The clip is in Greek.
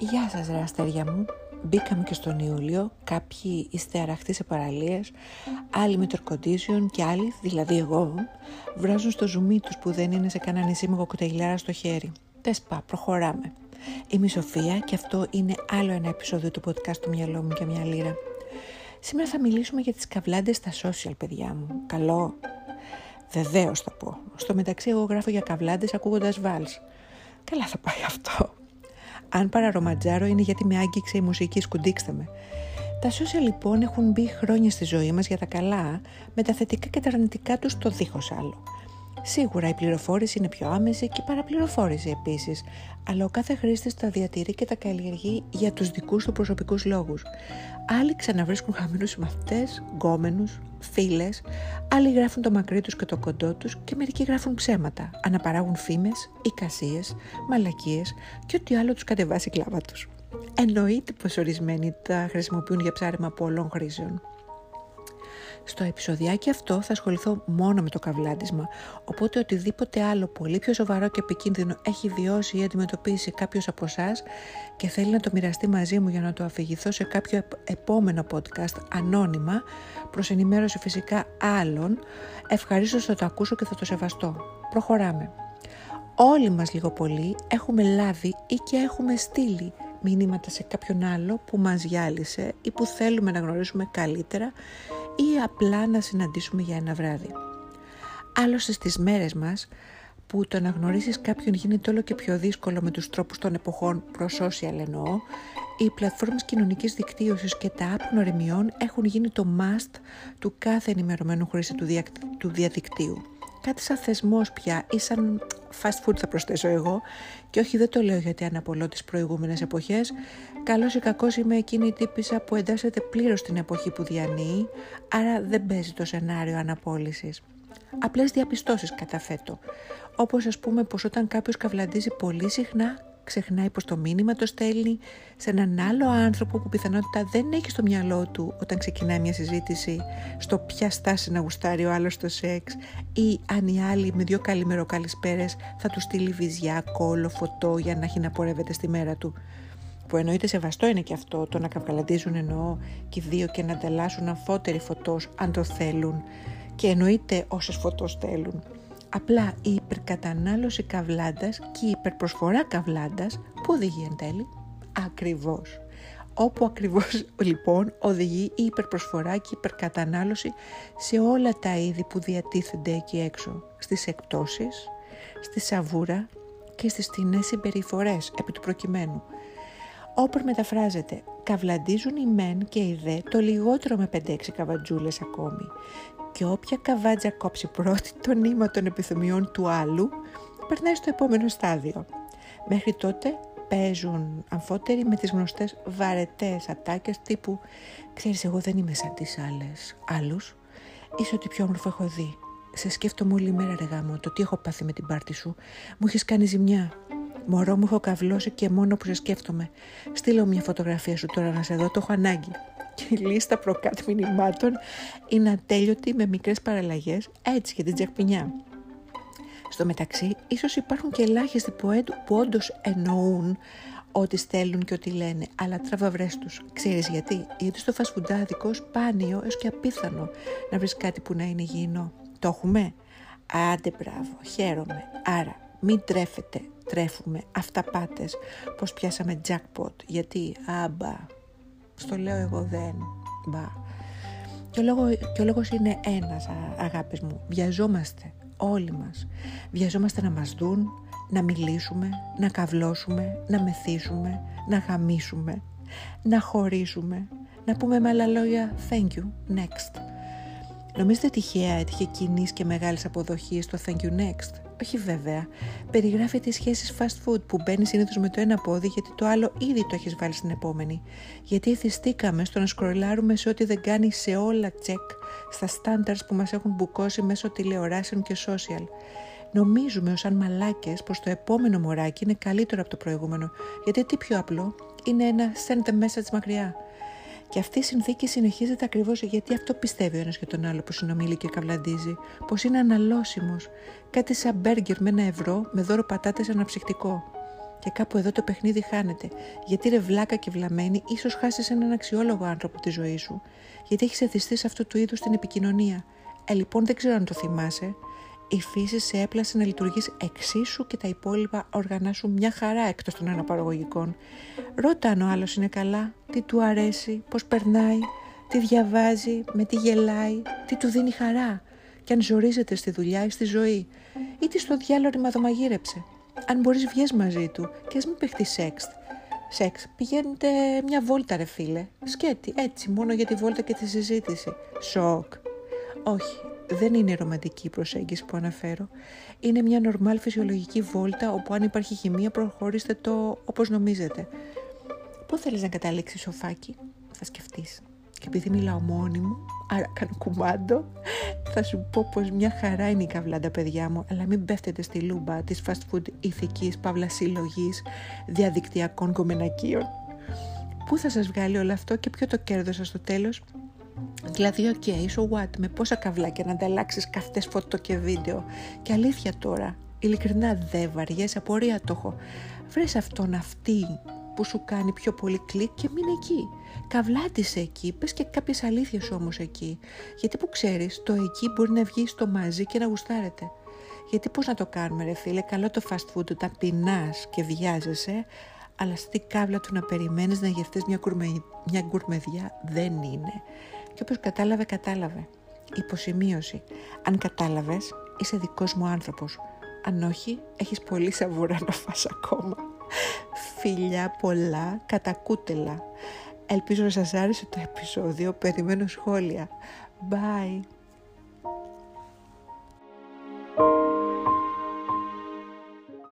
Γεια σας ρε αστέρια μου. Μπήκαμε και στον Ιούλιο, κάποιοι είστε αραχτοί σε παραλίες, άλλοι με τερκοντήσιον και άλλοι, δηλαδή εγώ, βράζουν στο ζουμί τους που δεν είναι σε κανένα νησί με κοκτέιλιάρα στο χέρι. Τεσπά, προχωράμε. Είμαι η Σοφία και αυτό είναι άλλο ένα επεισόδιο του podcast του μυαλό μου και μια λίρα. Σήμερα θα μιλήσουμε για τις καβλάντες στα social, παιδιά μου. Καλό. Βεβαίως θα πω. Στο μεταξύ εγώ γράφω για καβλάντες ακούγοντας βάλς. Καλά θα πάει αυτό. Αν παραρομαντζάρω είναι γιατί με άγγιξε η μουσική, σκουντίξτε με. Τα social λοιπόν έχουν μπει χρόνια στη ζωή μας για τα καλά, με τα θετικά και τα αρνητικά τους το δίχως άλλο. Σίγουρα η πληροφόρηση είναι πιο άμεση και η παραπληροφόρηση επίσης, αλλά ο κάθε χρήστης τα διατηρεί και τα καλλιεργεί για τους δικούς του προσωπικούς λόγους. Άλλοι ξαναβρίσκουν χαμένους μαθητές, γκόμενους, φίλες, άλλοι γράφουν το μακρύ τους και το κοντό τους και μερικοί γράφουν ψέματα, αναπαράγουν φήμες, εικασίες, μαλακίες και ό,τι άλλο τους κατεβάσει η κλάβα τους. Εννοείται πως ορισμένοι τα χρησιμοποιούν για ψάρεμα πολλών χρήσεων. Στο επεισοδιάκι αυτό θα ασχοληθώ μόνο με το καβλάντισμα, οπότε οτιδήποτε άλλο πολύ πιο σοβαρό και επικίνδυνο έχει βιώσει ή αντιμετωπίσει κάποιος από εσάς και θέλει να το μοιραστεί μαζί μου για να το αφηγηθώ σε κάποιο επόμενο podcast ανώνυμα, προς ενημέρωση φυσικά άλλων, ευχαρίστως θα το ακούσω και θα το σεβαστώ. Προχωράμε. Όλοι μας λίγο πολύ έχουμε λάβει ή και έχουμε στείλει μηνύματα σε κάποιον άλλο που μας γυάλισε ή που θέλουμε να γνωρίσουμε καλύτερα ή απλά να συναντήσουμε για ένα βράδυ. Άλλωστε στις μέρες μας που το να γνωρίσεις κάποιον γίνεται όλο και πιο δύσκολο με τους τρόπους των εποχών προς social εννοώ, οι πλατφόρμες κοινωνικής δικτύωσης και τα app γνωριμιών έχουν γίνει το must του κάθε ενημερωμένου χρήστη του διαδικτύου κάτι σαν θεσμός πια ή σαν fast food θα προσθέσω εγώ. Και όχι δεν το λέω γιατί αναπολώ τις προηγούμενες εποχές. Καλώς ή κακώς είμαι εκείνη η τύπησα που εντάσσεται πλήρως στην εποχή που διανύει άρα δεν παίζει το σενάριο αναπόλυσης. Απλές διαπιστώσεις καταθέτω. Όπως ας πούμε πως όταν κάποιος καυλαντίζει πολύ συχνά ξεχνάει πως το μήνυμα το στέλνει σε έναν άλλο άνθρωπο που πιθανότητα δεν έχει στο μυαλό του όταν ξεκινάει μια συζήτηση στο ποια στάση να γουστάρει ο άλλος στο σεξ ή αν οι άλλοι με δύο καλημέρο καλησπέρες θα του στείλει βυζιά, κόλλο, φωτό για να έχει να πορεύεται στη μέρα του. Που εννοείται σεβαστό είναι και αυτό το να καυγαλαντίζουν εννοώ και οι δύο και να ανταλλάσσουν αμφότεροι φωτός αν το θέλουν και εννοείται όσες φωτός θέλουν. Απλά η υπερκατανάλωση καβλάντας και η υπερπροσφορά καβλάντας που οδηγεί εν τέλει ακριβώς. Όπου ακριβώς λοιπόν οδηγεί η υπερπροσφορά και η υπερκατανάλωση σε όλα τα είδη που διατίθενται εκεί έξω. Στις εκπτώσεις, στη σαβούρα και στις στενές συμπεριφορές επί του προκειμένου. Όπερ μεταφράζεται, καβλαντίζουν οι μεν και οι δε το λιγότερο με 5-6 καβατζούλες ακόμη και όποια καβάτζα κόψει πρώτη το νήμα των επιθυμιών του άλλου, περνάει στο επόμενο στάδιο. Μέχρι τότε παίζουν αμφότεροι με τις γνωστές βαρετές ατάκες τύπου «Ξέρεις, εγώ δεν είμαι σαν τις άλλες». Άλλους «Είσαι ότι πιο όμορφο έχω δει. Σε σκέφτομαι όλη μέρα ρε γάμο, το τι έχω πάθει με την πάρτη σου. Μου έχει κάνει ζημιά. Μωρό μου έχω καυλώσει και μόνο που σε σκέφτομαι. Στείλω μια φωτογραφία σου τώρα να σε δω, το έχω ανάγκη και η λίστα προκάτ μηνυμάτων είναι ατέλειωτη με μικρές παραλλαγές έτσι για την τζακπινιά. Στο μεταξύ, ίσως υπάρχουν και ελάχιστοι που, που όντως εννοούν ό,τι στέλνουν και ό,τι λένε, αλλά τραβαβρές τους. Ξέρεις γιατί; Γιατί στο φασφουντάδικο σπάνιο έως και απίθανο να βρεις κάτι που να είναι υγιεινό. Το έχουμε; Άντε μπράβο, χαίρομαι. Άρα, μην τρέφετε, τρέφουμε αυταπάτες πως πιάσαμε jackpot, γιατί άμπα, στο λέω εγώ δεν. Μπα. Και ο, λόγο, και ο λόγος είναι ένας αγάπης μου. Βιαζόμαστε όλοι μας. Βιαζόμαστε να μας δουν, να μιλήσουμε, να καυλώσουμε, να μεθύσουμε, να γαμίσουμε, να χωρίσουμε, να πούμε με άλλα λόγια thank you, next. Νομίζετε τυχαία έτυχε κοινή και μεγάλη αποδοχή στο thank you next; Όχι βέβαια. Περιγράφει τις σχέσεις fast food που μπαίνει συνήθως με το ένα πόδι γιατί το άλλο ήδη το έχεις βάλει στην επόμενη. Γιατί εθιστήκαμε στο να σκρολάρουμε σε ό,τι δεν κάνει σε όλα τσεκ στα standards που μας έχουν μπουκώσει μέσω τηλεοράσεων και social. Νομίζουμε ως αν μαλάκες πως το επόμενο μωράκι είναι καλύτερο από το προηγούμενο, γιατί τι πιο απλό είναι ένα send the message μακριά. Και αυτή η συνθήκη συνεχίζεται ακριβώς γιατί αυτό πιστεύει ο ένας για τον άλλο που συνομιλεί και καβλαντίζει. Πως είναι αναλώσιμος. Κάτι σαν μπέργκερ με ένα ευρώ με δώρο πατάτες αναψυκτικό. Και κάπου εδώ το παιχνίδι χάνεται. Γιατί ρε βλάκα και βλαμμένη, ίσως χάσεις έναν αξιόλογο άνθρωπο τη ζωή σου. Γιατί έχεις εθιστεί σε αυτού του είδους την επικοινωνία. Ε, λοιπόν, δεν ξέρω αν το θυμάσαι. Η φύση σε έπλασε να λειτουργεί εξίσου και τα υπόλοιπα όργανα σου μια χαρά εκτός των αναπαραγωγικών. Ρώτα αν ο άλλος είναι καλά, τι του αρέσει, πώς περνάει, τι διαβάζει, με τι γελάει, τι του δίνει χαρά. Και αν ζορίζεται στη δουλειά ή στη ζωή, ή τι στο διάλογο ρημαδομαγείρεψε. Αν μπορείς βγες μαζί του και ας μην παιχτεί σεξ. Σεξ, πηγαίνετε μια βόλτα ρε φίλε. Σκέτη, έτσι, μόνο για τη βόλτα και τη συζήτηση. Σοκ. Όχι, δεν είναι ρομαντική η προσέγγιση που αναφέρω. Είναι μια νορμάλ φυσιολογική βόλτα όπου αν υπάρχει χημεία προχωρήστε το όπως νομίζετε. Πού θέλεις να καταλήξεις σοφάκι, θα σκεφτείς. Και επειδή μιλάω μόνη μου, άρα κάνω κουμάντο, θα σου πω πως μια χαρά είναι η καβλάντα παιδιά μου, αλλά μην πέφτετε στη λούμπα της fast food ηθικής, παύλα συλλογής διαδικτυακών γκομενακίων. Πού θα σας βγάλει όλο αυτό και ποιο το κέρδος σας στο τέλος; Δηλαδή, ok, okay, so what, με πόσα καβλάκια να ανταλλάξεις καυτές φωτό και βίντεο. Και αλήθεια τώρα, ειλικρινά δεν βαριέσαι, απορία το έχω. Βρες αυτόν αυτή που σου κάνει πιο πολύ κλικ και μην εκεί. Καβλάτισε εκεί, πες και κάποιες αλήθειες όμως εκεί. Γιατί που ξέρεις, το εκεί μπορεί να βγει στο μαζί και να γουστάρετε. Γιατί πώς να το κάνουμε ρε φίλε, καλό το fast food όταν πεινάς και βιάζεσαι, αλλά στη κάβλα του να περιμένεις να γευτείς μια, κουρμε... μια γκουρμεδιά δεν είναι. Και όποιος κατάλαβε, κατάλαβε. Υποσημείωση. Αν κατάλαβες, είσαι δικός μου άνθρωπος. Αν όχι, έχεις πολύ σαβούρα να φας ακόμα. Φιλιά πολλά, κατακούτελα. Ελπίζω να σας άρεσε το επεισόδιο. Περιμένω σχόλια. Bye.